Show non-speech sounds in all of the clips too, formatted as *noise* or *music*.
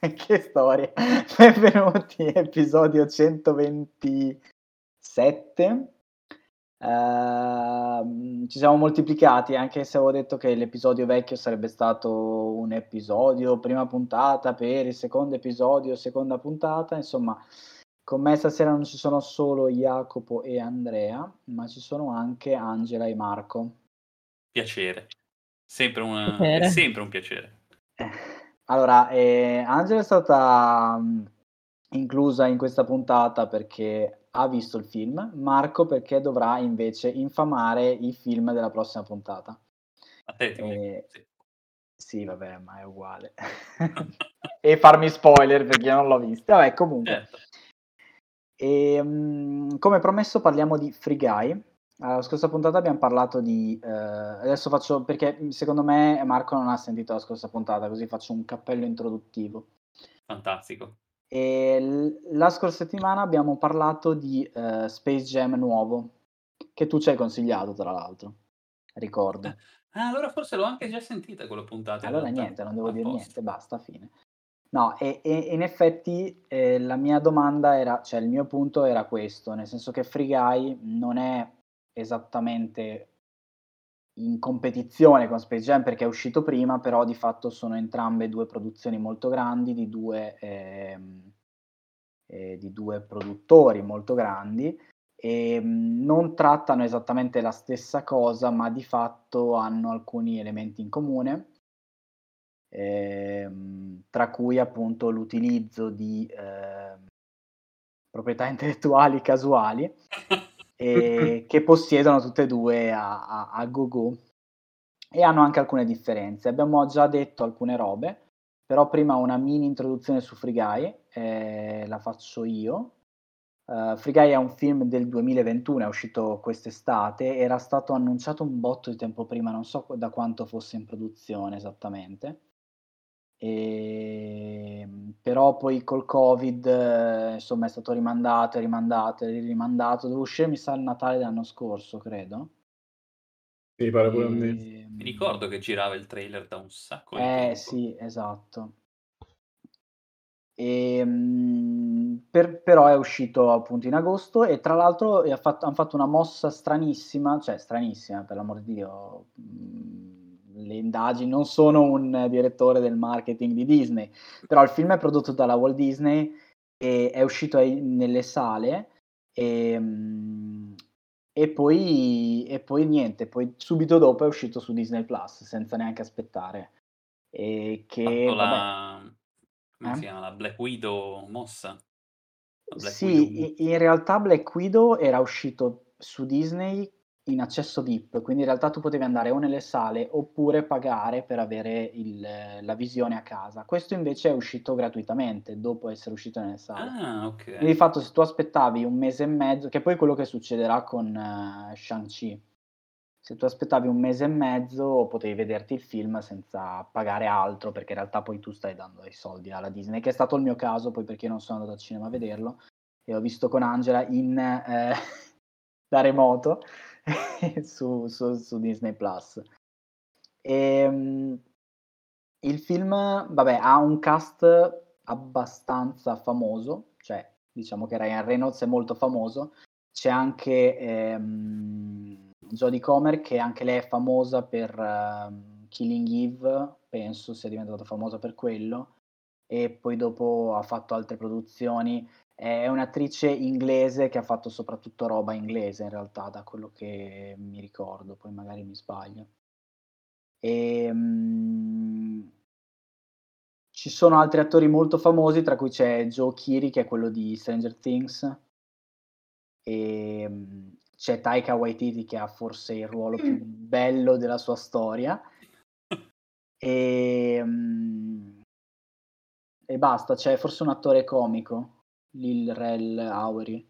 *laughs* Che storia! Benvenuti, episodio 127. Uh, ci siamo moltiplicati, anche se avevo detto che l'episodio vecchio sarebbe stato un episodio, prima puntata per il secondo episodio, seconda puntata. Insomma, con me stasera non ci sono solo Jacopo e Andrea, ma ci sono anche Angela e Marco. Piacere, sempre, una, piacere. È sempre un piacere. *laughs* Allora, eh, Angela è stata mh, inclusa in questa puntata perché ha visto il film, Marco perché dovrà invece infamare i film della prossima puntata. A te, eh, sì. sì, vabbè, ma è uguale. *laughs* e farmi spoiler perché io non l'ho visto. Vabbè, comunque. Certo. E, mh, come promesso parliamo di Free Guy, alla scorsa puntata abbiamo parlato di... Eh, adesso faccio... perché secondo me Marco non ha sentito la scorsa puntata, così faccio un cappello introduttivo. Fantastico. E la scorsa settimana abbiamo parlato di eh, Space Jam nuovo, che tu ci hai consigliato tra l'altro, ricordo. Ah, *laughs* allora forse l'ho anche già sentita quella puntata. Allora niente, non devo dire niente, basta, fine. No, e, e in effetti eh, la mia domanda era, cioè il mio punto era questo, nel senso che Free Guy non è esattamente in competizione con Space Jam perché è uscito prima, però di fatto sono entrambe due produzioni molto grandi di due, eh, eh, di due produttori molto grandi e mh, non trattano esattamente la stessa cosa, ma di fatto hanno alcuni elementi in comune. Eh, tra cui appunto l'utilizzo di eh, proprietà *laughs* intellettuali casuali *laughs* e *laughs* che possiedono tutte e due a, a, a go e hanno anche alcune differenze. Abbiamo già detto alcune robe, però prima una mini introduzione su Free Guy, eh, la faccio io. Uh, Free Guy è un film del 2021, è uscito quest'estate, era stato annunciato un botto di tempo prima, non so da quanto fosse in produzione esattamente. E, però poi col Covid, eh, insomma, è stato rimandato, rimandato, rimandato. Doveva uscire, mi sa, il Natale dell'anno scorso, credo. Sì, pare pure me. Ehm, mi ricordo che girava il trailer da un sacco di eh, tempo. sì, esatto. E, ehm, per, però è uscito appunto in agosto e tra l'altro hanno fatto, fatto una mossa stranissima, cioè stranissima per l'amor di Dio, le indagini, non sono un direttore del marketing di Disney, però il film è prodotto dalla Walt Disney e è uscito ai, nelle sale e, e, poi, e poi niente, poi subito dopo è uscito su Disney Plus senza neanche aspettare. E che, la, come eh? si chiama, la Black Widow mossa? Black sì, Widow. in realtà Black Widow era uscito su Disney in accesso VIP, quindi in realtà tu potevi andare o nelle sale oppure pagare per avere il, la visione a casa. Questo invece è uscito gratuitamente dopo essere uscito nelle sale. Ah, ok. Quindi di fatto se tu aspettavi un mese e mezzo, che poi è quello che succederà con uh, Shang-Chi, se tu aspettavi un mese e mezzo potevi vederti il film senza pagare altro, perché in realtà poi tu stai dando dei soldi alla Disney, che è stato il mio caso, poi perché non sono andato al cinema a vederlo, e ho visto con Angela in, eh, da remoto *laughs* su, su, su, Disney Plus. Ehm, il film, vabbè, ha un cast abbastanza famoso, cioè diciamo che Ryan Reynolds è molto famoso. C'è anche ehm, Jodie Comer, che anche lei è famosa per uh, Killing Eve, penso sia diventata famosa per quello. E poi dopo ha fatto altre produzioni. È un'attrice inglese che ha fatto soprattutto roba inglese in realtà, da quello che mi ricordo, poi magari mi sbaglio. E, um, ci sono altri attori molto famosi, tra cui c'è Joe Kiri, che è quello di Stranger Things, e um, c'è Taika Waititi, che ha forse il ruolo più bello della sua storia. *laughs* E, um, e basta, c'è forse un attore comico Lil Rel Aueri,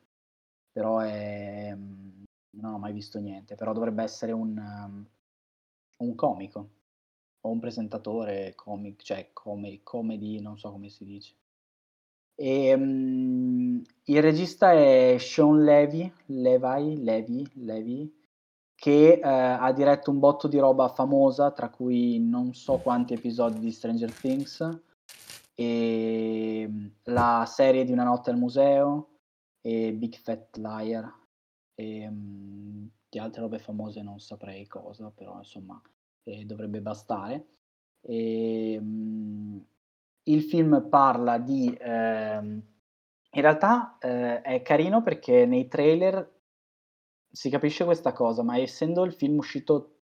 però è... Mm, non ho mai visto niente, però dovrebbe essere un, um, un comico. O un presentatore comic, cioè come, comedy, non so come si dice. E, um, il regista è Sean Levy, Levi, Levy, Levy che uh, ha diretto un botto di roba famosa, tra cui non so quanti episodi di Stranger Things, e mm, la serie di Una notte al museo e Big Fat Liar e um, di altre robe famose non saprei cosa, però insomma eh, dovrebbe bastare. E, um, il film parla di... Ehm, in realtà eh, è carino perché nei trailer si capisce questa cosa, ma essendo il film uscito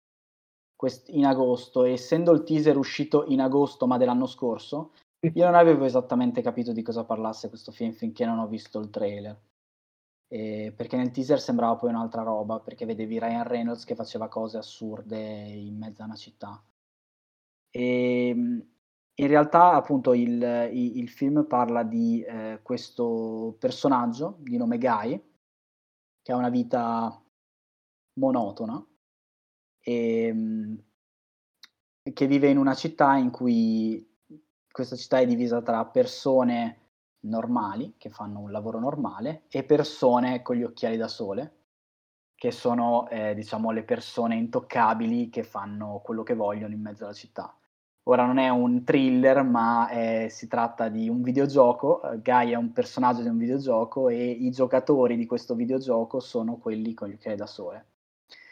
quest- in agosto, essendo il teaser uscito in agosto ma dell'anno scorso, io non avevo esattamente capito di cosa parlasse questo film finché non ho visto il trailer. E perché nel teaser sembrava poi un'altra roba, perché vedevi Ryan Reynolds che faceva cose assurde in mezzo a una città. E ehm, in realtà, appunto, il, il, il film parla di eh, questo personaggio di nome Guy, che ha una vita monotona e ehm, che vive in una città in cui questa città è divisa tra persone normali che fanno un lavoro normale e persone con gli occhiali da sole che sono eh, diciamo le persone intoccabili che fanno quello che vogliono in mezzo alla città. Ora non è un thriller, ma è, si tratta di un videogioco. Guy è un personaggio di un videogioco e i giocatori di questo videogioco sono quelli con gli occhiali da sole.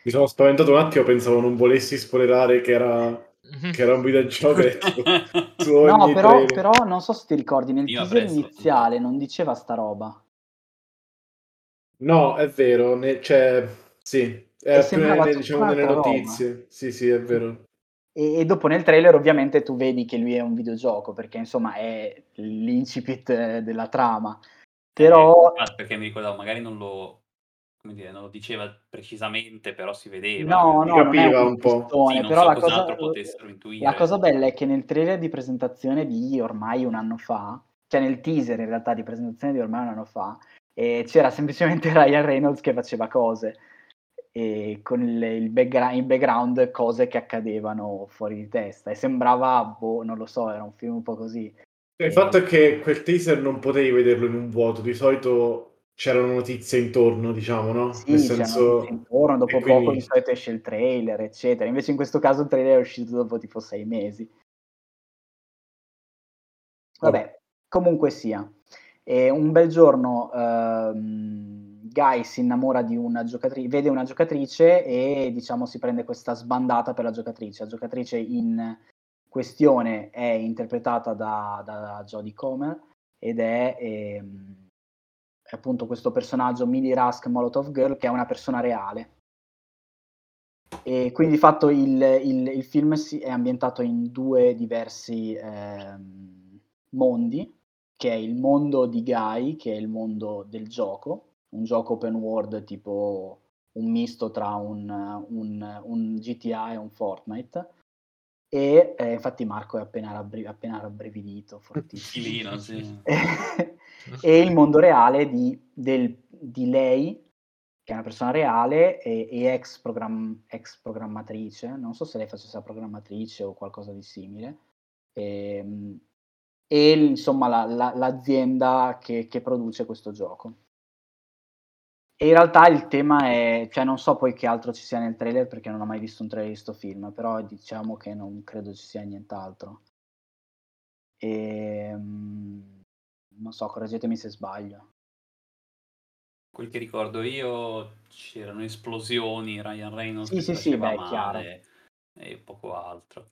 Mi sono spaventato un attimo, pensavo non volessi spoilerare che era che era un videogioco *laughs* no però, però, non so se ti ricordi nel Io teaser iniziale non diceva sta roba. No è vero ne, cioè, sì era più nelle, diciamo, nelle notizie roba. sì sì è vero. E, e, dopo nel trailer ovviamente tu vedi che lui è un videogioco perché insomma è l'incipit della trama. Però eh, perché mi ricordavo magari non lo come dire, non lo diceva precisamente, però si vedeva. No, no, capiva un, un po'. Sì, però so la, cosa, la cosa bella è che nel trailer di presentazione di ormai un anno fa, cioè nel teaser in realtà di presentazione di ormai un anno fa, eh, c'era semplicemente *laughs* Ryan Reynolds che faceva cose e con il, il, background, il, background, cose che accadevano fuori di testa e sembrava, boh, non lo so, era un film un po' così. Il fatto è che quel teaser non potevi vederlo in un vuoto, di solito c'erano notizie intorno, diciamo, no? Sì, Nel senso... intorno, dopo poco quindi... di solito esce il trailer, eccetera. Invece in questo caso il trailer è uscito dopo tipo sei mesi. Vabbè, comunque sia. E un bel giorno ehm, Guy si innamora di una giocatrice, vede una giocatrice e diciamo si prende questa sbandata per la giocatrice. La giocatrice in questione è interpretata da, da Jodie Comer ed è... Ehm, appunto questo personaggio Mini Rusk Molotov Girl che è una persona reale. E quindi di fatto il, il, il film si, è ambientato in due diversi eh, mondi, che è il mondo di Guy, che è il mondo del gioco, un gioco open world tipo un misto tra un, un, un GTA e un Fortnite, e eh, infatti Marco è appena, rabbri- appena rabbrividito, fortissimo. sì. *laughs* *laughs* e il *laughs* mondo reale di, del, di, lei, che è una persona reale e, e ex, program- ex, programmatrice, non so se lei facesse la programmatrice o qualcosa di simile, e, ehm, e insomma la, la, l'azienda che, che produce questo gioco. E in realtà il tema è, cioè non so poi che altro ci sia nel trailer perché non ho mai visto un trailer di questo film, però diciamo che non credo ci sia nient'altro. E, ehm, non so, correggetemi se sbaglio. Quel che ricordo io c'erano esplosioni, Ryan Reynolds sì, sì, sì, beh, chiaro. e poco altro.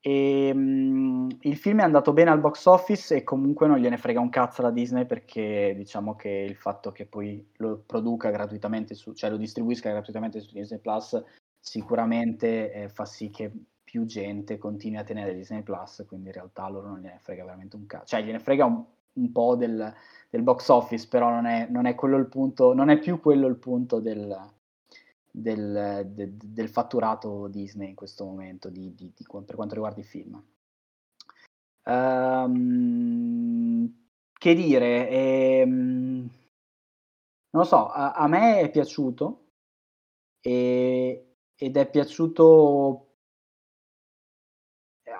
E, um, il film è andato bene al box office e comunque non gliene frega un cazzo alla Disney perché diciamo che il fatto che poi lo produca gratuitamente, su, cioè lo distribuisca gratuitamente su Disney Plus sicuramente eh, fa sì che più gente continui a tenere Disney Plus, quindi in realtà loro non gliene frega veramente un cazzo, cioè gliene frega un, un po' del, del, box office, però non è, non è, quello il punto, non è più quello il punto del, del, de, del fatturato Disney in questo momento di, di, di, per quanto riguarda i film. Um, che dire, ehm, non lo so, a, a, me è piaciuto e, ed è piaciuto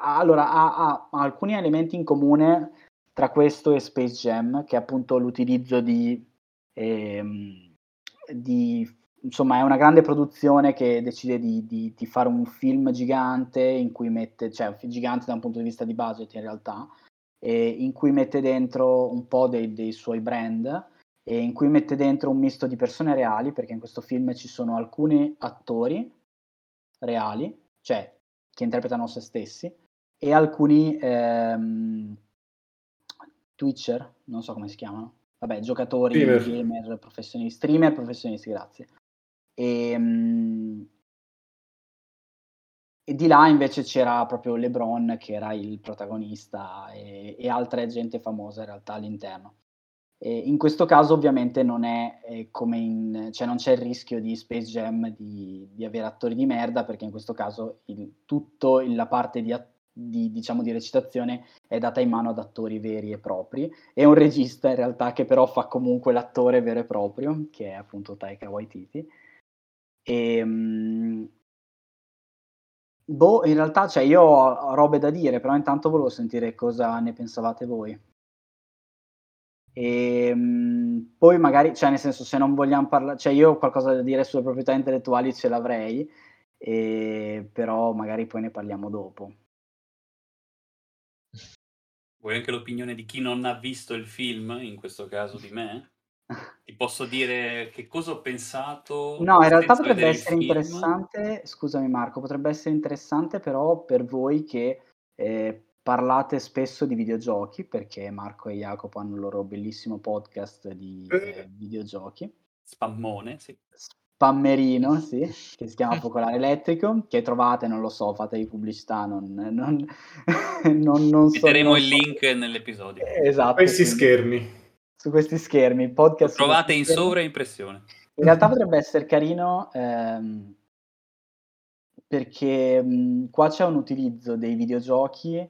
allora ha, ha, ha, alcuni elementi in comune tra questo e Space Jam che è appunto l'utilizzo di, ehm, di insomma, è una grande produzione che decide di, di, di, fare un film gigante in cui mette, cioè gigante da un punto di vista di budget in realtà, in cui mette dentro un po' dei, dei suoi brand e in cui mette dentro un misto di persone reali, perché in questo film ci sono alcuni attori reali, cioè che interpretano se stessi, e alcuni ehm, Twitcher, non so come si chiamano, vabbè, giocatori, Streamer. gamer, professionisti, streamer, professionisti, grazie. E, ehm, e di là invece c'era proprio LeBron che era il protagonista e, e altra gente famosa in realtà all'interno. E in questo caso ovviamente non è eh, come in, cioè non c'è il rischio di Space Jam di, di avere attori di merda perché in questo caso il, tutto la parte di, di, diciamo, di recitazione è data in mano ad attori veri e propri. E un regista in realtà che però fa comunque l'attore vero e proprio che è appunto Taika Waititi. E, um, boh in realtà cioè io ho robe da dire però intanto volevo sentire cosa ne pensavate voi. E ehm, poi magari, cioè nel senso, se non vogliamo parlare, cioè io qualcosa da dire sulle proprietà intellettuali ce l'avrei, e, però magari poi ne parliamo dopo. Vuoi anche l'opinione di chi non ha visto il film, in questo caso di me? Ti posso dire che cosa ho pensato? No, in realtà potrebbe essere interessante, scusami Marco, potrebbe essere interessante però per voi che eh, parlate spesso di videogiochi, perché Marco e Jacopo hanno il loro bellissimo podcast di eh, eh. videogiochi. Spammone, sì. Spammerino, sì, *laughs* che si chiama Focolare Elettrico, che trovate, non lo so, fate di pubblicità, non, non, *laughs* non, non so. Metteremo il link nell'episodio. Esatto. Su questi schermi. Su questi schermi, podcast. Lo trovate in schermi. sovraimpressione. In realtà potrebbe essere carino ehm, perché mh, qua c'è un utilizzo dei videogiochi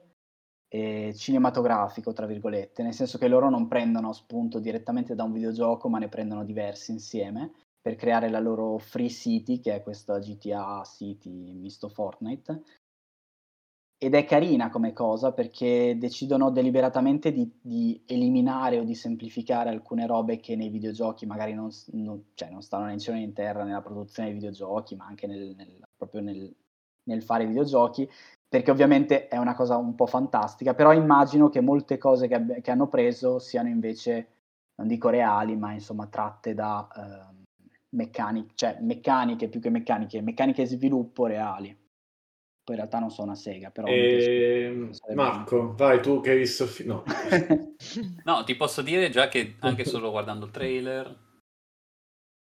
eh, cinematografico, tra virgolette, nel senso che loro non prendono spunto direttamente da un videogioco, ma ne prendono diversi insieme per creare la loro Free City, che è questa GTA City misto Fortnite. Ed è carina come cosa perché decidono deliberatamente di, di eliminare o di semplificare alcune robe che nei videogiochi magari non, non, cioè non stanno né in cielo né in terra nella produzione dei videogiochi, ma anche nel, nel, proprio nel, nel fare videogiochi, perché ovviamente è una cosa un po' fantastica, però immagino che molte cose che, che hanno preso siano invece, non dico reali, ma insomma tratte da uh, meccaniche, cioè meccaniche più che meccaniche, meccaniche di sviluppo reali. Poi in realtà non sono una sega, però... E... Marco, bene. vai tu che hai visto il film. No. *laughs* no, ti posso dire già che anche *laughs* solo guardando il trailer,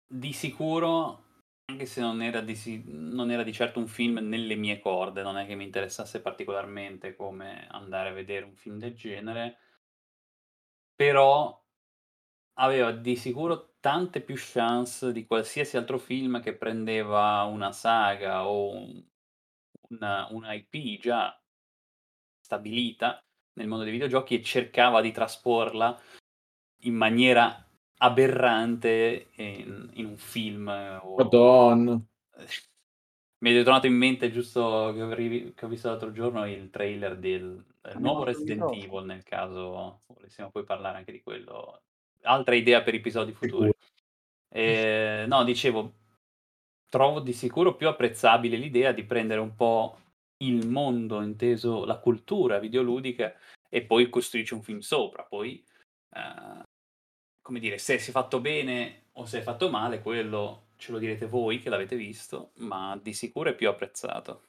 di sicuro anche se non era, di, non era di certo un film nelle mie corde, non è che mi interessasse particolarmente come andare a vedere un film del genere, però aveva di sicuro tante più chance di qualsiasi altro film che prendeva una saga o un, una, una IP già stabilita nel mondo dei videogiochi e cercava di trasporla in maniera aberrante in, in un film. O... Madonna. *laughs* Mi è tornato in mente giusto che ho, visto l'altro giorno il trailer del, del nuovo Resident Evil, nel caso volessimo poi parlare anche di quello. Altra idea per episodi futuri. E, no, dicevo, trovo di sicuro più apprezzabile l'idea di prendere un po' il mondo, inteso la cultura videoludica, e poi costruirci un film sopra. Poi eh, come dire, se si è fatto bene o se è fatto male, quello ce lo direte voi che l'avete visto, ma di sicuro è più apprezzato.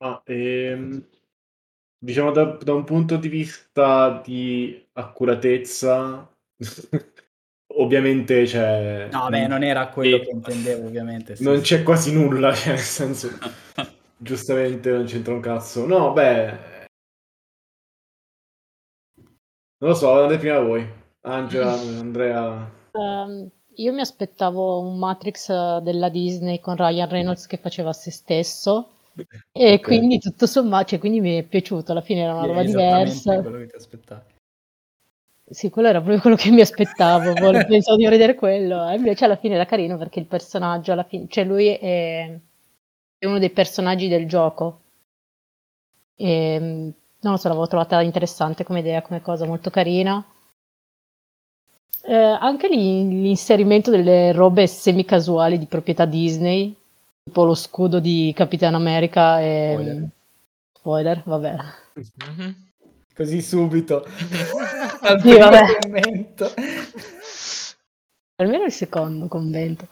Ah, ehm, diciamo da, da, un punto di vista di accuratezza, *laughs* ovviamente c'è... No, beh, non era quello che intendevo, ovviamente. Sì, non sì. c'è quasi nulla, *laughs* cioè, nel senso, *laughs* giustamente non c'entra un cazzo. No, beh, non lo so, andate prima voi. Angela, Andrea. Um, io mi aspettavo un Matrix eh, della Disney con Ryan Reynolds che faceva se stesso. E okay. quindi tutto sommato, cioè, quindi mi è piaciuto, alla fine era una roba diversa. quello che ti aspettavi. Sì, quello era proprio quello che mi aspettavo, *laughs* pensavo di vedere quello, e invece alla fine era carino perché il personaggio, alla fine, cioè lui è, è uno dei personaggi del gioco. E, ehm, non lo so, l'avevo trovata interessante come idea, come cosa molto carina. Eh, anche lì l'inserimento delle robe semi-casuali di proprietà Disney, tipo lo scudo di Capitan America e... Spoiler, vabbè. Mm-hmm. Così subito. *laughs* Al sì, vabbè. commento. Almeno il secondo convento.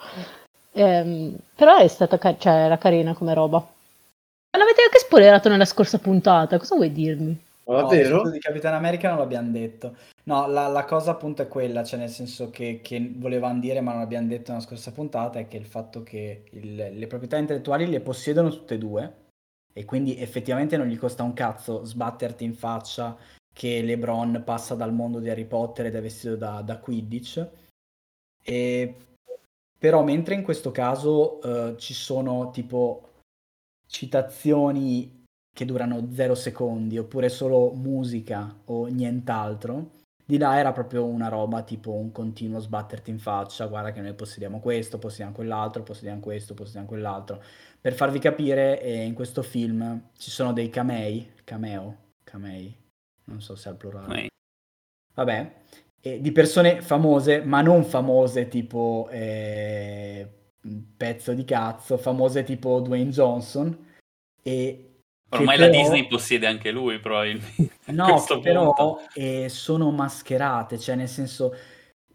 Ehm, però è stata car- cioè, era carina come roba. Ma l'avete anche spoilerato nella scorsa puntata, cosa vuoi dirmi? Davvero? No, di Capitan America non l'abbiamo detto. No, la, la, cosa appunto è quella, cioè nel senso che, che volevamo dire, ma non l'abbiamo detto nella scorsa puntata, è che il fatto che il, le proprietà intellettuali le possiedono tutte e due, e quindi effettivamente non gli costa un cazzo sbatterti in faccia che LeBron passa dal mondo di Harry Potter ed è vestito da, da Quidditch. E, però mentre in questo caso uh, ci sono tipo citazioni che durano zero secondi oppure solo musica o nient'altro, di là era proprio una roba tipo un continuo sbatterti in faccia, guarda che noi possediamo questo, possediamo quell'altro, possediamo questo, possediamo quell'altro. Per farvi capire, eh, in questo film ci sono dei camei, cameo, camei, non so se è al plurale. Camei. Vabbè, eh, di persone famose, ma non famose tipo eh, pezzo di cazzo, famose tipo Dwayne Johnson. E Ormai però... la Disney possiede anche lui, probabilmente. *laughs* No, però eh, sono mascherate, cioè nel senso,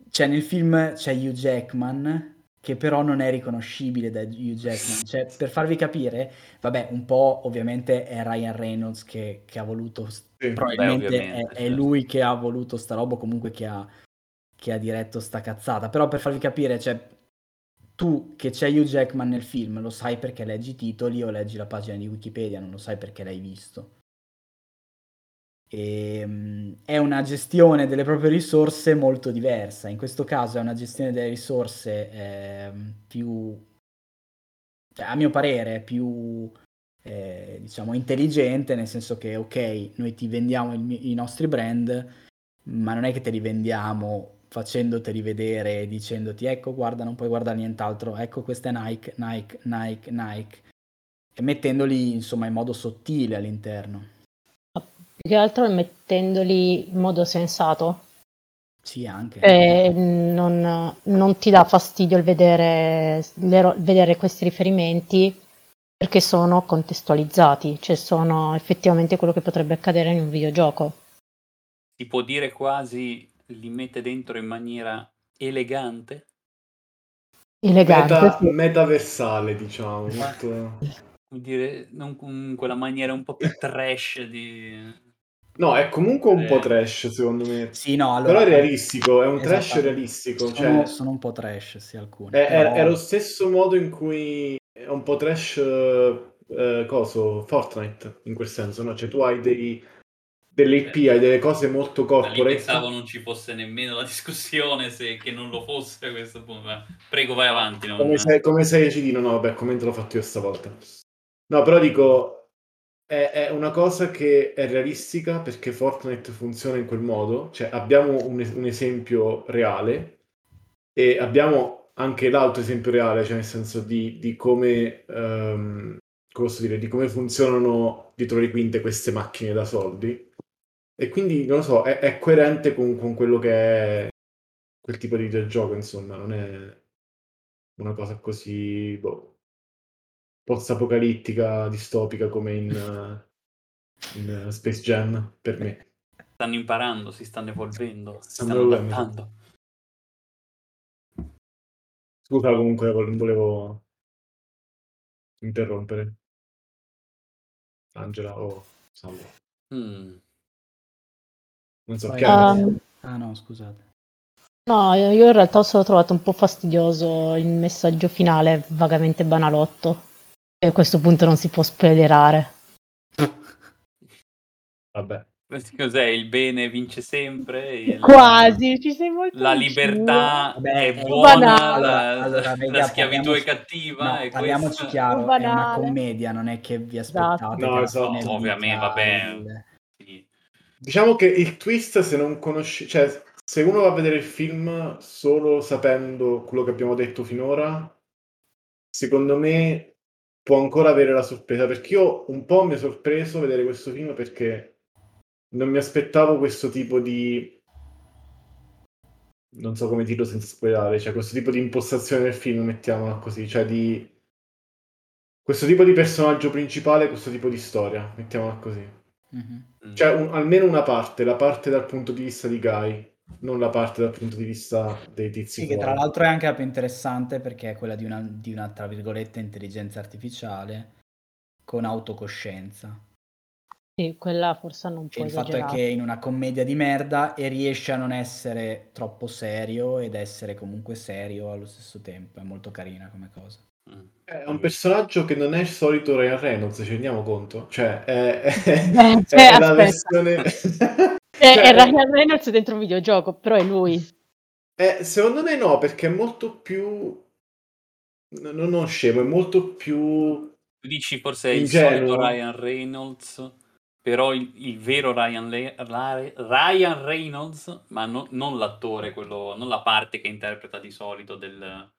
cioè nel film c'è Hugh Jackman che però non è riconoscibile da Hugh Jackman. *laughs* Cioè, per farvi capire, vabbè, un po' ovviamente è Ryan Reynolds che, che ha voluto, sì, probabilmente beh, è, è, lui che ha voluto sta roba, comunque che ha, che ha diretto sta cazzata. Però per farvi capire, cioè, tu che c'è Hugh Jackman nel film lo sai perché leggi i titoli o leggi la pagina di Wikipedia, non lo sai perché l'hai visto. E, ehm, è una gestione delle proprie risorse molto diversa. In questo caso è una gestione delle risorse eh, più, cioè, a mio parere, più eh, diciamo intelligente, nel senso che ok, noi ti vendiamo il, i nostri brand, ma non è che te li vendiamo facendoteli vedere e dicendoti ecco guarda non puoi guardare nient'altro, ecco questa è Nike, Nike, Nike, Nike e mettendoli insomma in modo sottile all'interno. Più che altro mettendoli in modo sensato. Sì, anche. E non, non ti dà fastidio il vedere, le, vedere questi riferimenti perché sono contestualizzati, cioè sono effettivamente quello che potrebbe accadere in un videogioco. Si può dire quasi li mette dentro in maniera elegante? Elegante, Meta, sì. Metaversale, diciamo. Molto... Come dire, non con quella maniera un po' più trash di... No, è comunque un po' trash secondo me. Sì, no, allora, Però è realistico, è un trash realistico. Sono, cioè... sono un po' trash, sì, alcuni. È, però... è, lo stesso modo in cui è un po' trash eh, coso, Fortnite, in quel senso, no? Cioè tu hai dei, delle IP, hai delle cose molto corporate. pensavo non ci fosse nemmeno la discussione se che non lo fosse a questo punto. Prego, vai avanti. Non... Come, sei, come sei Cidino? No, vabbè, commento l'ho fatto io stavolta. No, però dico, è, è, una cosa che è realistica perché Fortnite funziona in quel modo, cioè abbiamo un, un esempio reale e abbiamo anche l'altro esempio reale, cioè nel senso di, di come, um, come, dire, di come funzionano dietro le quinte queste macchine da soldi. E quindi, non lo so, è, è coerente con, con, quello che è quel tipo di gioco, insomma, non è una cosa così, boh, post-apocalittica, distopica come in, *laughs* in uh, Space Jam per me. Stanno imparando, si stanno evolvendo, si stanno adattando. Scusa comunque, non volevo interrompere. Angela o Sandra. Mm. Non so che... Um, ah no, scusate. No, io in realtà ho solo trovato un po' fastidioso il messaggio finale, vagamente banalotto. E a questo punto non si può spoilerare. Vabbè. Cos'è? Il bene vince sempre? Il... Quasi, ci sei molto La libertà Vabbè, è buona, la, allora, raga, la, schiavitù è cattiva. No, parliamoci questo... chiaro, è una commedia, non è che vi aspettate. Esatto. No, esatto. Ovviamente, vabbè. Sì. Diciamo che il twist, se non conosci... Cioè, se uno va a vedere il film solo sapendo quello che abbiamo detto finora, secondo me può ancora avere la sorpresa perché io un po' mi è sorpreso vedere questo film perché non mi aspettavo questo tipo di non so come dirlo senza spoilerare, cioè questo tipo di impostazione del film, mettiamola così, cioè di questo tipo di personaggio principale, questo tipo di storia, mettiamola così. Mm-hmm. Cioè, un, almeno una parte, la parte dal punto di vista di Guy, non la parte dal punto di vista dei tizi. Sì, che tra l'altro è anche la più interessante perché è quella di una, di una tra virgolette, intelligenza artificiale con autocoscienza. Sì, quella forse non può Il fatto è che in una commedia di merda e riesce a non essere troppo serio ed essere comunque serio allo stesso tempo. È molto carina come cosa. Mm. È un personaggio che non è il solito Ryan Reynolds, ci rendiamo conto? Cioè, è, è, Beh, cioè, è la versione... cioè, *laughs* è Ryan Reynolds dentro un videogioco, però è lui. Eh, secondo me no, perché è molto più... Non, non scemo, è molto più... Tu dici forse è il solito Ryan Reynolds però il, il vero Ryan, Le- Ryan, Reynolds, ma no, non l'attore, quello, non la parte che interpreta di solito del,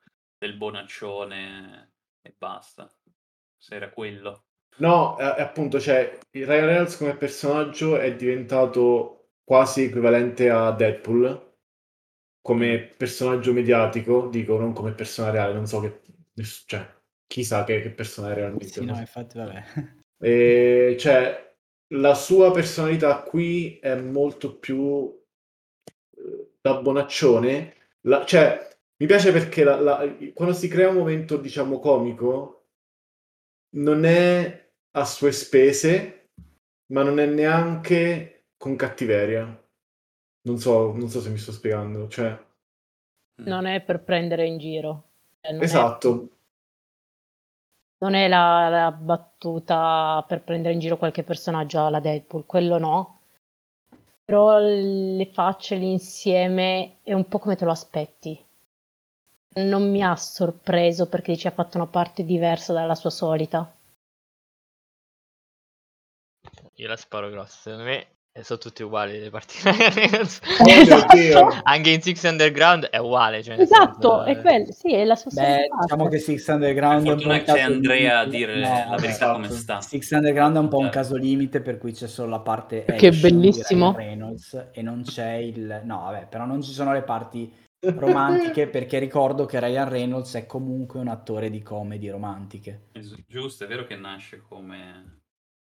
del bonaccione e basta. Se era quello. No, eh, appunto, cioè, Ryan Reynolds come personaggio è diventato quasi equivalente a Deadpool come personaggio mediatico, dico, non come persona reale, non so che... cioè, chissà che, che persona è realmente. Sì, no, infatti, vabbè. E, cioè, la sua personalità qui è molto più eh, da bonaccione. La, cioè, mi piace perché la, la, quando si crea un momento, diciamo, comico, non è a sue spese, ma non è neanche con cattiveria. Non so, non so se mi sto spiegando. Cioè... Non è per prendere in giro. Cioè, esatto. È non è la, la battuta per prendere in giro qualche personaggio alla Deadpool, quello no. Però le facce l'insieme è un po' come te lo aspetti. Non mi ha sorpreso perché ci ha fatto una parte diversa dalla sua solita. Io la sparo grossa, secondo me e sono tutti uguali le partite. *laughs* oh, *laughs* Anche in Six Underground è uguale. Cioè esatto, è, quello, sì, è la sua Beh, diciamo che Six Underground è un c'è Andrea a dire no, la verità esatto. come sta. Six Underground è un po' un certo. caso limite per cui c'è solo la parte che è bellissimo Reynolds e non c'è il no, vabbè, però non ci sono le parti romantiche *laughs* perché ricordo che Ryan Reynolds è comunque un attore di comedy romantiche. Giusto, è vero che nasce come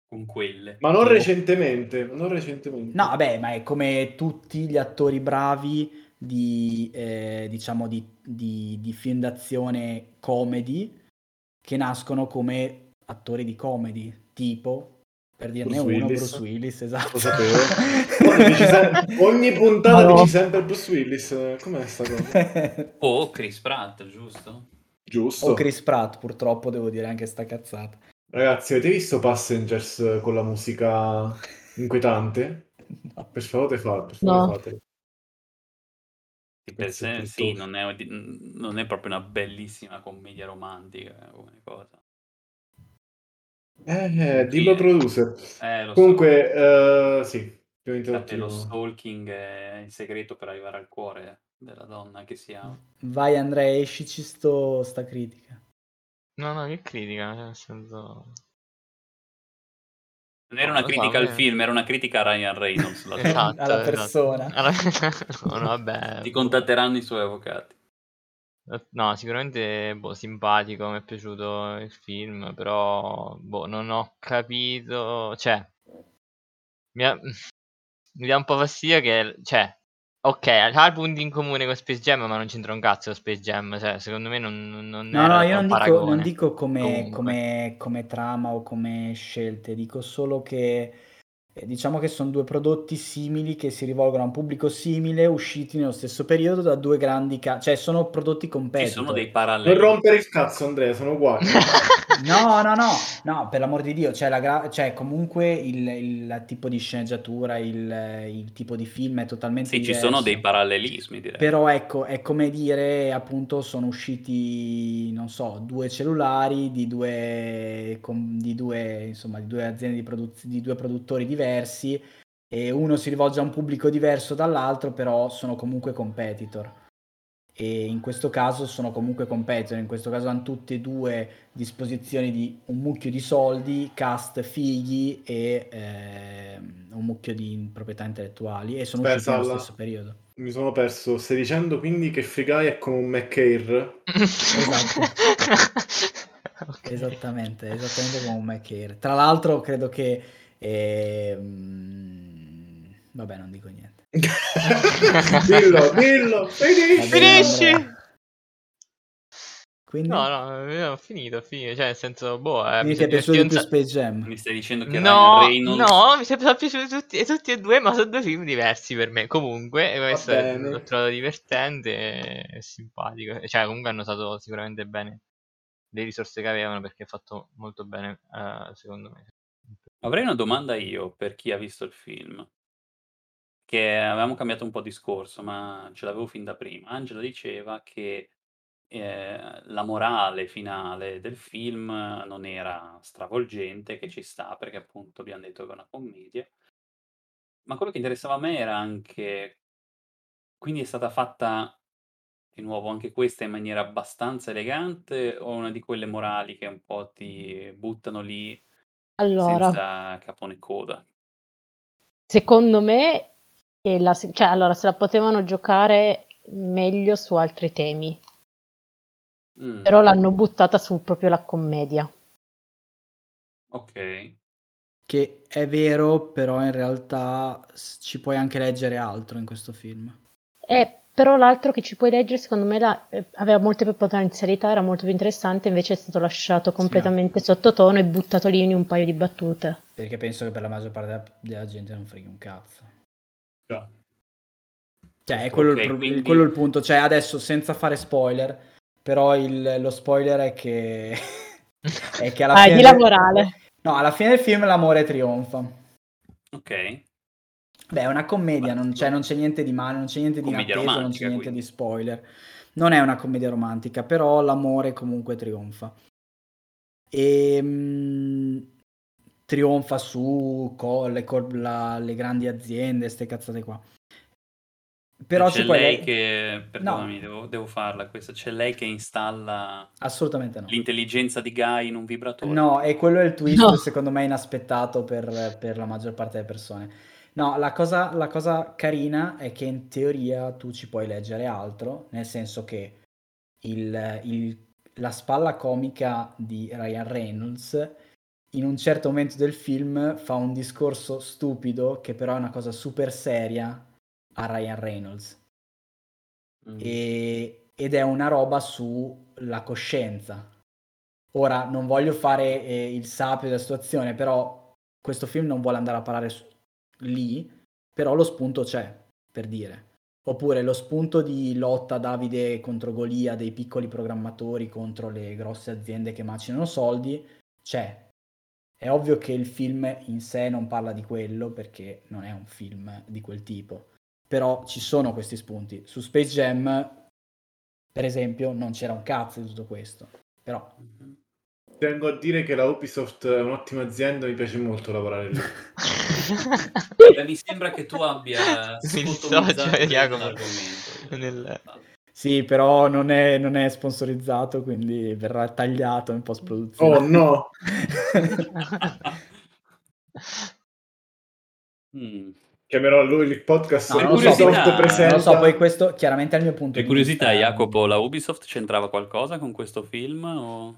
con quelle. Ma non recentemente, non recentemente. No, vabbè, ma è come tutti gli attori bravi di, eh, diciamo, di, di, di film d'azione comedy che nascono come attori di comedy, tipo per dirne Bruce uno, Willis. Bruce Willis, esatto. Lo sapevo. *laughs* ogni puntata no. dici sempre Bruce Willis. Com'è sta cosa? *laughs* o Chris Pratt, giusto? Giusto. O Chris Pratt, purtroppo devo dire anche sta cazzata. Ragazzi, avete visto Passengers con la musica inquietante? *laughs* No. Per favore, fa, per favore no. fatelo. per sé, sì, non è, non è, proprio una bellissima commedia romantica come cosa. Eh, eh dillo producer. Eh, Comunque, so. uh, sì. Lo stalking è il segreto per arrivare al cuore della donna che si ama. Vai Andrea, escici sto, sta critica. No, no, che critica, nel senso... Non era una critica al film, era una critica a Ryan Reynolds. *laughs* Esatto, alla esatto. persona. *laughs* no, no, vabbè. Ti contatteranno i suoi avvocati. No, sicuramente boh, simpatico, mi è piaciuto il film, però boh, non ho capito, cioè mi, ha... mi dà un po' fastidio che, cioè, Ok, ha punti in comune con Space Jam, ma non c'entra un cazzo Space Jam. Cioè, secondo me non, non No, no, io non dico, non dico come, come, come trama o come scelte, dico solo che eh, diciamo che sono due prodotti simili che si rivolgono a un pubblico simile, usciti nello stesso periodo da due grandi ca- cioè sono prodotti competitor. Ci sono dei paralleli. Non rompere il cazzo, Andrea, sono uguali. *laughs* no, no, no, no, per l'amor di Dio, cioè, la gra- cioè comunque il, il, tipo di sceneggiatura, il, il, tipo di film è totalmente sì, diverso. ci sono dei parallelismi, direi. Però ecco, è come dire, appunto, sono usciti, non so, due cellulari di due, di due, insomma, di due aziende di, produz- di due produttori diversi diversi e uno si rivolge a un pubblico diverso dall'altro, però sono comunque competitor. E in questo caso sono comunque competitor, in questo caso hanno tutte e due disposizioni di un mucchio di soldi, cast fighi e eh, un mucchio di proprietà intellettuali e sono Aspetta, usciti nello stesso periodo. Mi sono perso, stai dicendo quindi che Free Guy è come un McCair? esatto. *laughs* okay. Esattamente, esattamente come un McCare. Tra l'altro credo che... Eh, vabbè, non dico niente. *laughs* dillo, dillo, finisci! Finisci! Quindi... No, no, ho finito, ho finito. Cioè, nel senso, boh, eh, mi, mi è piaciuto più Space Jam. Mi stai dicendo che no, Reynolds... No, mi sono piaciuti tutti, tutti, e due, ma sono due film diversi per me. Comunque, questo è, l'ho trovato divertente e simpatico. Cioè, comunque hanno usato sicuramente bene le risorse che avevano perché è fatto molto bene, uh, secondo me. Avrei una domanda io per chi ha visto il film. Che avevamo cambiato un po' discorso, ma ce l'avevo fin da prima. Angelo diceva che eh, la morale finale del film non era stravolgente, che ci sta perché appunto abbiamo detto che è una commedia. Ma quello che interessava a me era anche quindi è stata fatta di nuovo anche questa in maniera abbastanza elegante o una di quelle morali che un po' ti buttano lì Allora, senza capo né coda? secondo me, è la cioè allora se la potevano giocare meglio su altri temi. Mm. Però l'hanno buttata su proprio la commedia. Ok. Che è vero, però in realtà ci puoi anche leggere altro in questo film. Eh, però l'altro che ci puoi leggere, secondo me, la, eh, aveva molte più potenzialità, era molto più interessante, invece è stato lasciato completamente sì. sottotono e buttato lì in un paio di battute. Perché penso che per la maggior parte della, gente non freghi un cazzo. Yeah. Cioè, è quello, okay, il, quindi... quello il punto. Cioè, adesso, senza fare spoiler, però il, lo spoiler è che... *laughs* è che alla ah, fine... di la morale. No, alla fine del film l'amore trionfa. Ok. Beh, è una commedia, non c'è, non c'è niente di male, non c'è niente di inatteso, non c'è niente quindi. di spoiler. Non è una commedia romantica, però l'amore comunque trionfa. E ehm, mh, trionfa su co- le, co- la, le grandi aziende, queste cazzate qua. Però c'è lei le... che, perdonami, no. devo, devo, farla questa, c'è lei che installa Assolutamente no. l'intelligenza di Guy in un vibratore. No, e quello è il twist no. secondo me inaspettato per, per, la maggior parte delle persone. No, la cosa, la cosa carina è che in teoria tu ci puoi leggere altro, nel senso che il, il, la spalla comica di Ryan Reynolds in un certo momento del film fa un discorso stupido che però è una cosa super seria a Ryan Reynolds. Mm. E, ed è una roba sulla coscienza. Ora, non voglio fare eh, il sapio della situazione, però questo film non vuole andare a parlare su, lì, però lo spunto c'è, per dire. Oppure lo spunto di lotta Davide contro Golia dei piccoli programmatori contro le grosse aziende che macinano soldi, c'è. È ovvio che il film in sé non parla di quello perché non è un film di quel tipo però ci sono questi spunti. Su Space Jam, per esempio, non c'era un cazzo di tutto questo, però... Tengo a dire che la Ubisoft è un'ottima azienda, mi piace molto lavorare lì. Beh, mi sembra che tu abbia *laughs* l'argomento. Nel... Sì, però non è, non è, sponsorizzato, quindi verrà tagliato in post-produzione. Oh no! *laughs* mm chiamerò lui il podcast no, non, so, presenta... non lo so, poi questo chiaramente è il mio punto per di curiosità, vista. Jacopo, la Ubisoft c'entrava qualcosa con questo film? O...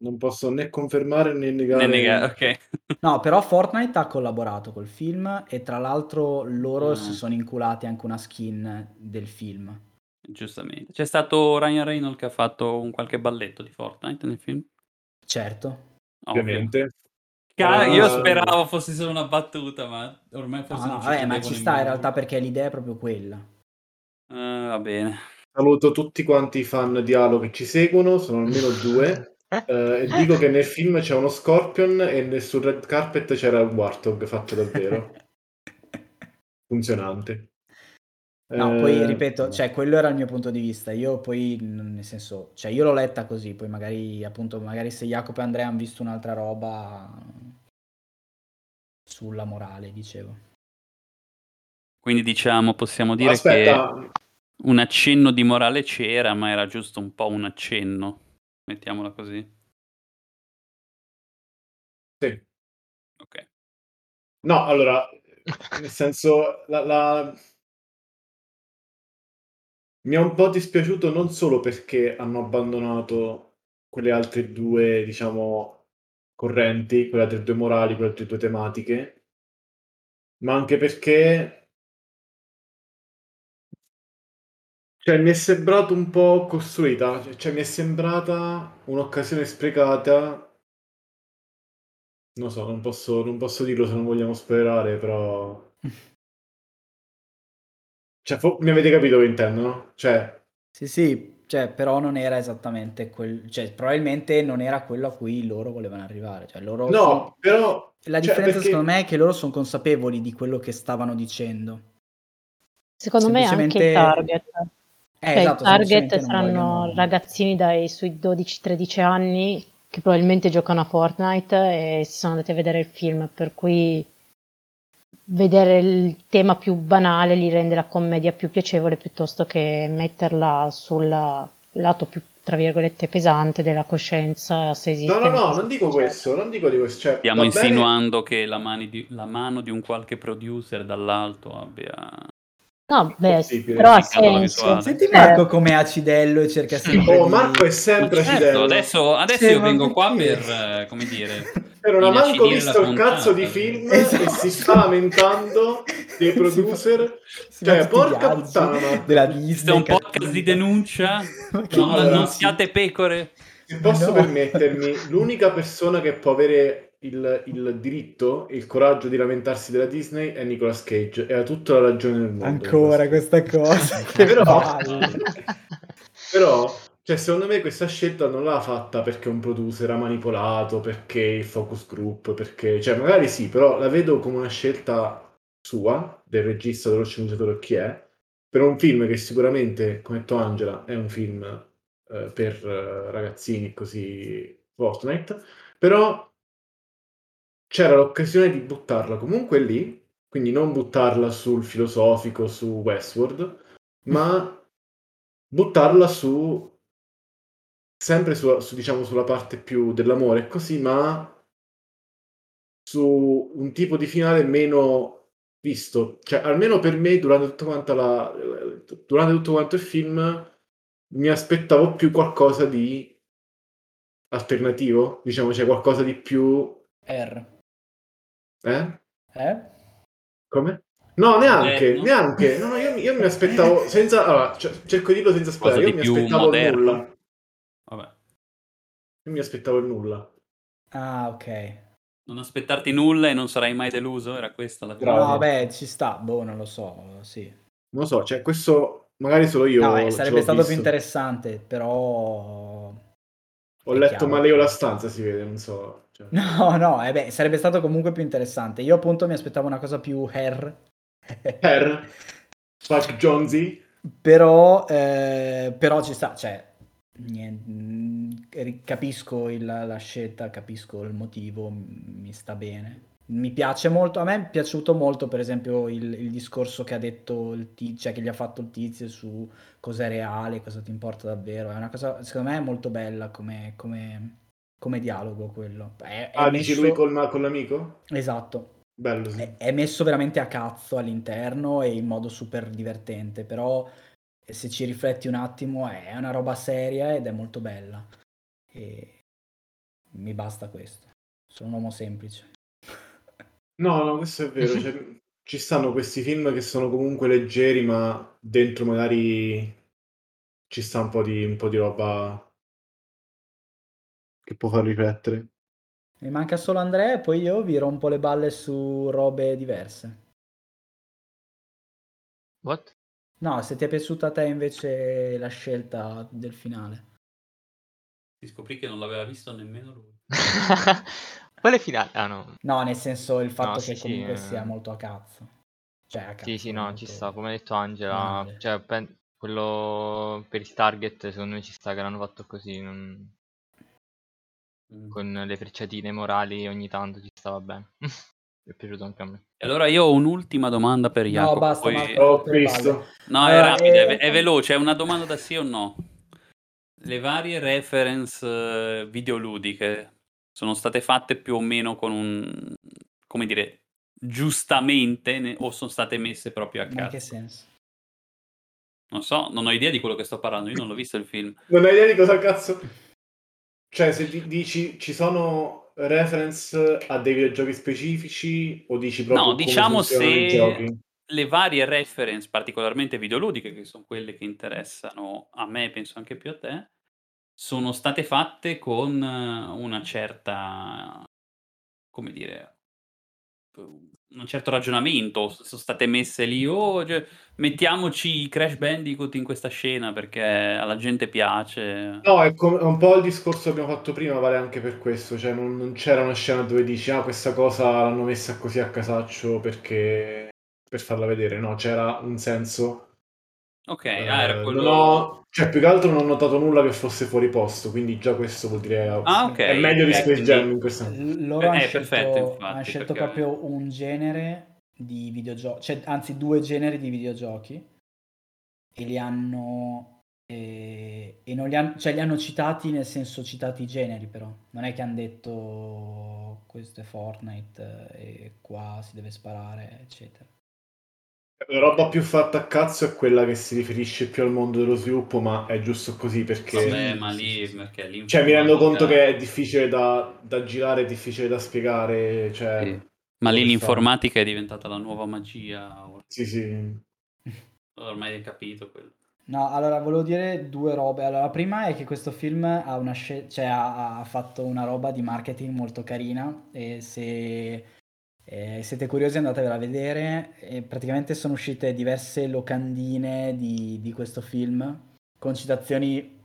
Non posso né confermare né negare. Né negare okay. *laughs* no, però Fortnite ha collaborato col film e tra l'altro loro mm. si sono inculati anche una skin del film. Giustamente. C'è stato Ryan Reynolds che ha fatto un qualche balletto di Fortnite nel film? Certo. Ovviamente. Ca- io ah. speravo fosse solo una battuta, ma ormai forse no, no, vabbè, ma ci sta in realtà perché l'idea è proprio quella. Uh, va bene. Saluto tutti quanti i fan di Halo che ci seguono, sono almeno due. *laughs* uh, e dico che nel film c'è uno Scorpion e sul red carpet c'era un Warthog fatto davvero. *laughs* Funzionante. No, eh, poi ripeto, cioè, quello era il mio punto di vista. Io poi, nel senso, cioè, io l'ho letta così, poi magari, appunto, magari se Jacopo e Andrea hanno visto un'altra roba sulla morale, dicevo. Quindi diciamo, possiamo dire Aspetta. che un accenno di morale c'era, ma era giusto un po' un accenno, mettiamola così. Sì. Ok. No, allora, *laughs* nel senso, la, la mi è un po' dispiaciuto non solo perché hanno abbandonato quelle altre due, diciamo, correnti, quelle altre due morali, quelle altre due tematiche, ma anche perché cioè, mi è sembrato un po' costruita, cioè mi è sembrata un'occasione sprecata. Non so, non posso, non posso dirlo se non vogliamo spoilerare, però... *laughs* Cioè, fo- mi avete capito che intendo, no? Cioè, Sì, sì, cioè, però non era esattamente quel... Cioè, probabilmente non era quello a cui loro volevano arrivare. Cioè, loro no, però... son- La cioè, differenza perché- secondo me è che loro sono consapevoli di quello che stavano dicendo. Secondo me anche il Semplicemente- target. Eh, Cioè, esatto, il target saranno vogliono- ragazzini dai sui 12-13 anni che probabilmente giocano a Fortnite e si sono andati a vedere il film, per cui vedere il tema più banale li rende la commedia più piacevole piuttosto che metterla sul lato più, tra virgolette, pesante della coscienza, se esiste. No, no, no, non dico succede. questo, non dico di questo. Cioè, Stiamo va bene- insinuando che la, mani di- la mano di un qualche producer dall'alto abbia... No, beh, però ha senso. Senti Eh, Marco come acidello e cerca sempre Oh, di- Marco è sempre Certo, acidello. adesso, adesso io vengo qua perché? per, eh, come dire... Però non ha manco visto il cazzo di film *laughs* Esatto. e si sta lamentando dei *laughs* producer. Si Cioè, porca puttana. della Disney. un podcast di denuncia, *laughs* non, allora, non siate pecore. Se posso no. permettermi, l'unica persona che può avere il, il diritto e il coraggio di lamentarsi della Disney è Nicolas Cage e ha tutta la ragione del mondo. Ancora questa cosa. *laughs* che Però, *laughs* però cioè, secondo me questa scelta non l'ha fatta perché un producer ha manipolato, perché il focus group, perché... Cioè, magari sì, però la vedo come una scelta sua, del regista, dello sceneggiatore chi è, per un film che sicuramente, come ha detto Angela, è un film eh, per eh, ragazzini così Fortnite, però c'era l'occasione di buttarla comunque lì, quindi non buttarla sul filosofico, su Westworld, ma buttarla su sempre su, su, diciamo sulla parte più dell'amore così, ma su un tipo di finale meno visto, cioè almeno per me durante tutto la durante tutto quanto il film mi aspettavo più qualcosa di alternativo, diciamo, c'è qualcosa di più R. eh? Eh? Come? No, neanche, Moderno. neanche. No, no, io, io mi aspettavo *laughs* senza. Allora, cioè, cerco di dirlo senza spoiler. Cosa Io mi aspettavo il moderno? nulla. Vabbè. Io mi aspettavo il nulla. Ah, ok. Non aspettarti nulla e non sarai mai deluso? Era questa la Bravo. No, beh, ci sta. Boh, non lo so. Sì. Non lo so, cioè, questo magari solo io. No, eh, sarebbe stato visto. più interessante, però... Ho è letto chiaro. male io la stanza, si vede, non so. Cioè. No, *laughs* no, eh beh, sarebbe stato comunque più interessante. Io appunto mi aspettavo una cosa più hair. Per Spike *laughs* Jonzy. Però, eh, però ci sta, cioè, niente, mm, capisco il- la scelta, capisco il motivo, mi sta bene. Mi piace molto, a me è piaciuto molto per esempio il, il discorso che ha detto il tizio, cioè che gli ha fatto il tizio su cos'è reale, cosa ti importa davvero. È una cosa, secondo me è molto bella come, come, come dialogo quello. È, è Ah, dici messo- lui col, con l'amico? Esatto, Bello, sì. è, è messo veramente a cazzo all'interno e in modo super divertente, però eh, se ci rifletti un attimo è una roba seria ed è molto bella. E mi basta questo. Sono un uomo semplice. *laughs* No, no, questo è vero. cioè, ci stanno questi film che sono comunque leggeri, ma dentro magari ci sta un po' di, un po' di roba che può far riflettere. Mi manca solo Andrea e poi io vi rompo le balle su robe diverse. What? No, se ti è piaciuta a te invece la scelta del finale. Si scoprì che non l'aveva visto nemmeno lui. *laughs* Quale finale? Ah no. No, nel senso il fatto No, che sì, sì, comunque eh. sia molto a cazzo. Cioè, a cazzo. Sì, sì, no, molto ci sta, come ha detto Angela, cioè, pen- quello per il target secondo me ci sta che l'hanno fatto così, non- Mm. con le frecciatine morali ogni tanto ci stava bene. *laughs* Mi è piaciuto anche a me. E allora io ho un'ultima domanda per No, Jacopo. basta, poi- Marco. Ho balle. No, è Allora, rapida, è, eh, è veloce, è una domanda da sì o no. Le varie reference eh, videoludiche sono state fatte più o meno con un, come dire, giustamente ne- o sono state messe proprio a Ma in che senso? Non so, non ho idea di quello che sto parlando, io non l'ho visto il film. Non hai idea di cosa cazzo? Cioè, se ti dici ci sono reference a dei videogiochi specifici o dici proprio No, diciamo se le varie reference particolarmente videoludiche, che son quelle che interessano a me, penso anche più a te, sono state fatte con una certa come dire un certo ragionamento, s son state messe lì: "Oh, cioè, mettiamoci Crash Bandicoot in questa scena perché alla gente piace." No, è come è un po' il discorso che abbiamo fatto prima, vale anche per questo, cioè non non c'era una scena dove dici: "Ah, questa cosa l'hanno messa così a casaccio perché per farla vedere." No, c'era un senso. Okay, ah era quello non ho cioè più che altro non ho notato nulla che fosse fuori posto, quindi già questo vuol dire Ah, è okay, meglio di eh, Space Jam in questo L- loro Eh, è perfetto scelto, infatti, han scelto perché proprio un genere di videogiochi, cioè anzi due generi di videogiochi e li hanno e, e non li hanno, cioè li hanno citati nel senso citati i generi però, non è che hanno detto questo è Fortnite eh, e qua si deve sparare eccetera. La roba più fatta a cazzo è quella che si riferisce più al mondo dello sviluppo, ma è giusto così perché... Vabbè, ma lì perché lì Cioè, mi rendo conto che è difficile da, da girare, è difficile da spiegare, cioè... Sì. Ma lì l'informatica è diventata la nuova magia. Sì, sì. Ormai hai capito quello. No, allora volevo dire due robe. Allora, la prima è che questo film ha, una scel- cioè, ha, ha fatto una roba di marketing molto carina e se eh, siete curiosi andatevela a vedere. E praticamente sono uscite diverse locandine di, di questo film con citazioni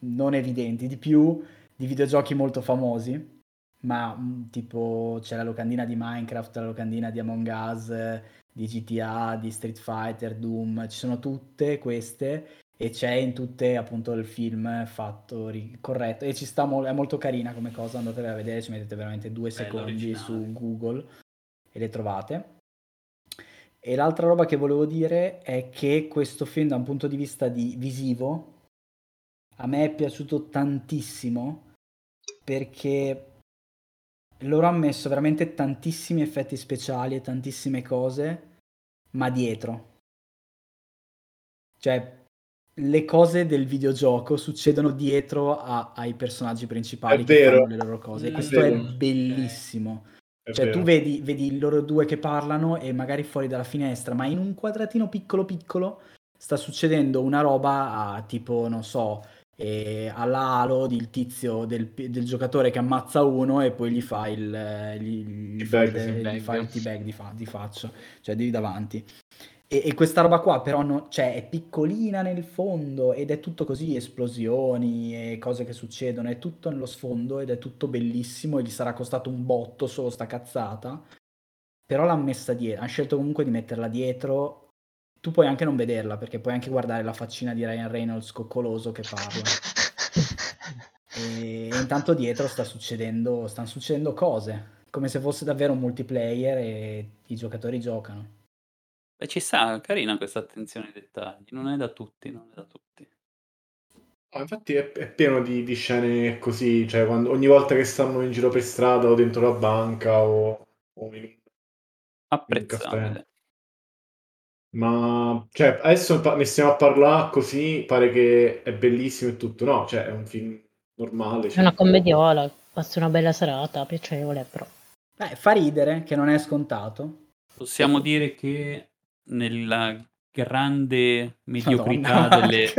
non evidenti, di più di videogiochi molto famosi, ma mm, tipo c'è la locandina di Minecraft, la locandina di Among Us, eh, di GTA, di Street Fighter, Doom, ci sono tutte queste e c'è in tutte appunto il film fatto ri- corretto e ci sta mo- è molto carina come cosa, andatevela a vedere, ci mettete veramente due Bello, secondi originale. su Google e le trovate. E l'altra roba che volevo dire è che questo film da un punto di vista di visivo a me è piaciuto tantissimo perché loro hanno messo veramente tantissimi effetti speciali e tantissime cose, ma dietro. Cioè, le cose del videogioco succedono dietro a- ai personaggi principali È che vero. fanno le loro cose. E questo è vero. bellissimo. È Cioè, vero. tu vedi, vedi loro due che parlano e magari fuori dalla finestra, ma in un quadratino piccolo piccolo sta succedendo una roba a tipo, non so, eh, alla Halo del tizio, del, del giocatore che ammazza uno e poi gli fa il, eh, gli, gli fa, Teabag, il- teabag. gli fa il teabag di, fa- di faccia, cioè di davanti. E, e questa roba qua però no- cioè, è piccolina nel fondo ed è tutto così, esplosioni e cose che succedono, è tutto nello sfondo ed è tutto bellissimo e gli sarà costato un botto solo sta cazzata. Però l'hanno messa dietro, hanno scelto comunque di metterla dietro. Tu puoi anche non vederla perché puoi anche guardare la faccina di Ryan Reynolds coccoloso che parla. E, *laughs* e intanto dietro sta succedendo, stanno succedendo cose, come se fosse davvero un multiplayer e i giocatori giocano. Beh, ci sta, carina questa attenzione ai dettagli. Non è da tutti, non è da tutti. Ah, infatti è, è pieno di, di scene così, cioè quando, ogni volta che stanno in giro per strada o dentro la banca o, o in, Apprezzabile. Ma cioè, adesso pa- ne stiamo a parlare così, pare che è bellissimo e tutto. No, cioè, è un film normale. È cioè, una commediola, passi una bella serata, piacevole però. Beh, fa ridere, che non è scontato. Possiamo dire che nella grande mediocrità Madonna, delle... *laughs*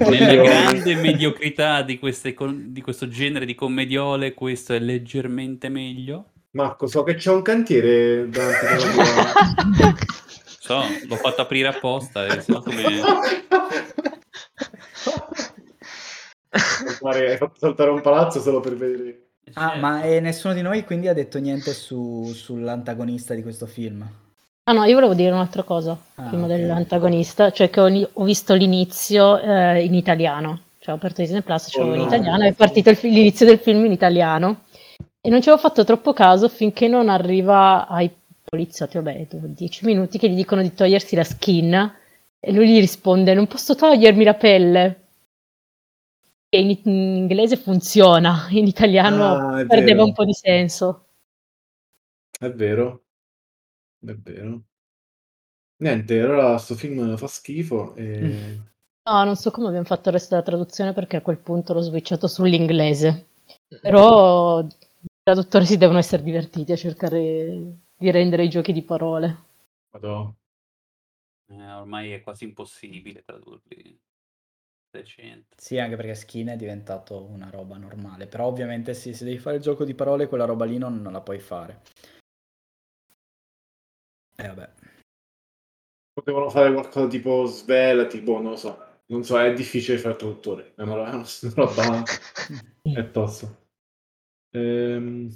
*laughs* Nella grande mediocrità di, queste di questo genere di commediole, questo è leggermente meglio. Marco, so che c'è un cantiere davanti tua *laughs* So, l'ho fatto aprire apposta e so come... Hai fatto saltare un palazzo solo per vedere. Ah, Certo. ma eh, nessuno di noi quindi ha detto niente su- sull'antagonista di questo film? Ah no, io volevo dire un'altra cosa Ah, prima ok. dell'antagonista, cioè che ho, ho visto l'inizio eh, in italiano, cioè ho aperto Disney Plus, c'avevo Oh, in no. italiano, è partito fi- l'inizio del film in italiano e non ci avevo fatto troppo caso finché non arriva ai poliziotti, vabbè, dopo dieci minuti che gli dicono di togliersi la skin e lui gli risponde non posso togliermi la pelle. E in, in inglese funziona, in italiano Ah, perdeva vero. un po' di senso. È vero. È vero. Niente, allora sto film fa schifo e No, non so come abbiamo fatto il resto della traduzione perché a quel punto l'ho switchato sull'inglese. Però i traduttori si devono essere divertiti a cercare di rendere i giochi di parole. Madonna. Eh, ormai è quasi impossibile tradurli decente. Sì, anche perché skin è diventato una roba normale. Però ovviamente sì, se devi fare il gioco di parole, quella roba lì non, non la puoi fare. E eh, vabbè. Potevano fare qualcosa tipo svela, tipo, non lo so. Non so, è difficile fare traduttore. È una, roba... *laughs* è tosto. Ehm...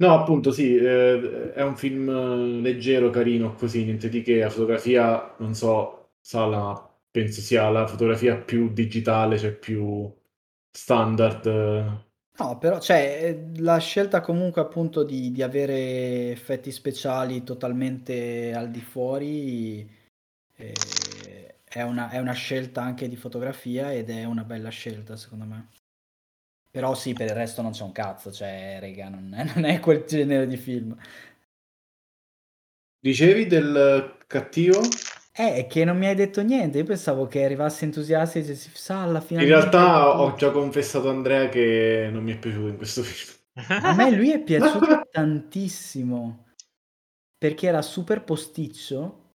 No, appunto, sì, eh, è un film leggero, carino, così, niente di che. La fotografia, non so, Sala, penso sia la fotografia più digitale, cioè più standard. No, però cioè, la scelta comunque appunto di, di avere effetti speciali totalmente al di fuori eh, è, una, è una scelta anche di fotografia ed è una bella scelta secondo me. Però sì, per il resto non c'è un cazzo, cioè, raga, non è, *laughs* non è quel genere di film. Dicevi del cattivo? Eh, che non mi hai detto niente, io pensavo che arrivasse entusiasta e dicessi, sa, alla fine... In realtà ho già confessato a Andrea che non mi è piaciuto in questo film. A me lui è *laughs* piaciuto tantissimo, perché era super posticcio,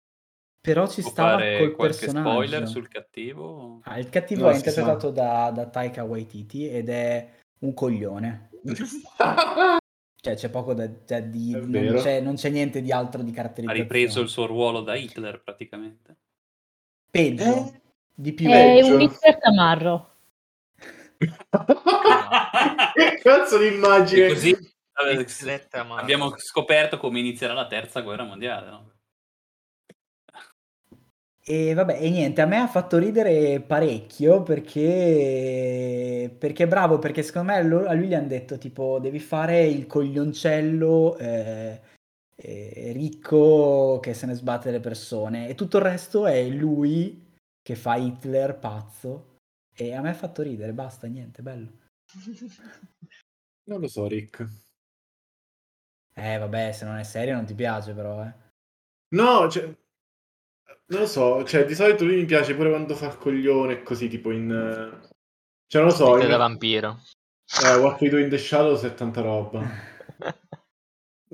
però ci Può stava col personaggio. spoiler sul cattivo? Ah, il cattivo No, è si interpretato da, da Taika Waititi ed è un coglione. *laughs* Cioè c'è poco da, da di... Non c'è, non c'è niente di altro di Ha caratterizzazione. ripreso il suo ruolo da Hitler praticamente. Peggio, Eh? di più. È Peggio. un Hitler tamarro. che cazzo di immagine? Così eh, abbiamo scoperto come inizierà la terza guerra mondiale. No? E vabbè, e niente, a me ha fatto ridere parecchio perché, perché è bravo, perché secondo me a lo- a lui gli hanno detto tipo devi fare il coglioncello eh, eh, ricco che se ne sbatte le persone e tutto il resto è lui che fa Hitler pazzo e a me ha fatto ridere, basta, niente, bello. *laughs* Non lo so, Rick. Eh vabbè, se non è serio non ti piace però, eh. No, cioè, non lo so, cioè, di solito lui mi piace pure quando fa il coglione, così, tipo in... Cioè, non lo so, Vita in... da vampiro. eh, What We Do in the Shadows è tanta roba.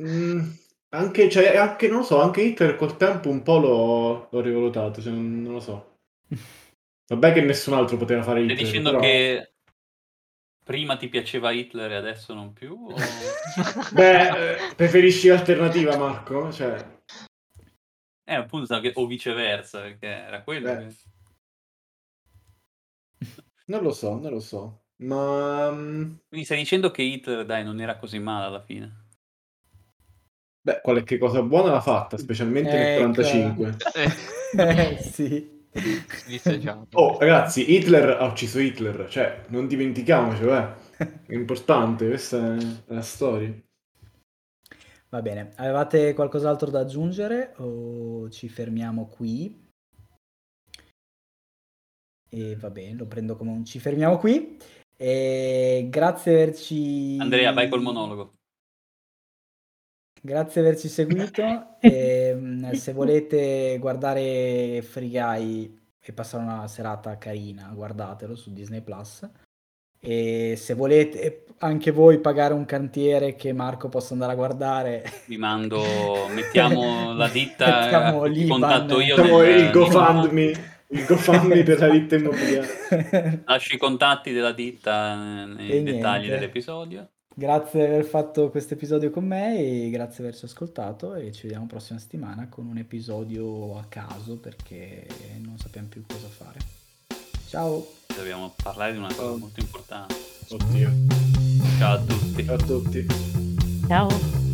Mm, anche, cioè, anche, non lo so, anche Hitler col tempo un po' l'ho, l'ho rivalutato, cioè, non, non lo so. Vabbè che nessun altro poteva fare Stai Hitler, dicendo però- che prima ti piaceva Hitler e adesso non più? o- *laughs* Beh, eh, preferisci l'alternativa, Marco? Cioè, Eh, appunto, che- o viceversa, perché era quello. Che- non lo so, non lo so. Ma... mm, Quindi stai dicendo che Hitler, dai, non era così male alla fine. Beh, qualche cosa buona l'ha fatta, specialmente nel Ecco. 45. *laughs* Eh, sì. Dissociato. Oh, ragazzi, Hitler ha ucciso Hitler, cioè, non dimentichiamocelo, eh. È importante, questa è la storia. Va bene, avevate qualcos'altro da aggiungere o ci fermiamo qui? E va bene, lo prendo come un ci fermiamo qui. E grazie di averci... Andrea, vai col monologo. Grazie di averci seguito. *laughs* E, mh, se volete guardare Free Guy e passare una serata carina, guardatelo su Disney Plus. E se volete anche voi pagare un cantiere che Marco possa andare a guardare, Vi mando, mettiamo la ditta, *laughs* Mettiamo ti l'Iban. contatto io. Facciamo nel- il GoFundMe, il GoFundMe per la ditta immobiliare. *laughs* Lascio i contatti della ditta eh, nei E dettagli niente. dell'episodio. Grazie di aver fatto questo episodio con me e grazie di averci ascoltato e ci vediamo prossima settimana con un episodio a caso perché non sappiamo più cosa fare. Ciao! Dobbiamo parlare di una cosa molto importante. Oddio. Ciao a tutti. Ciao a tutti. Ciao.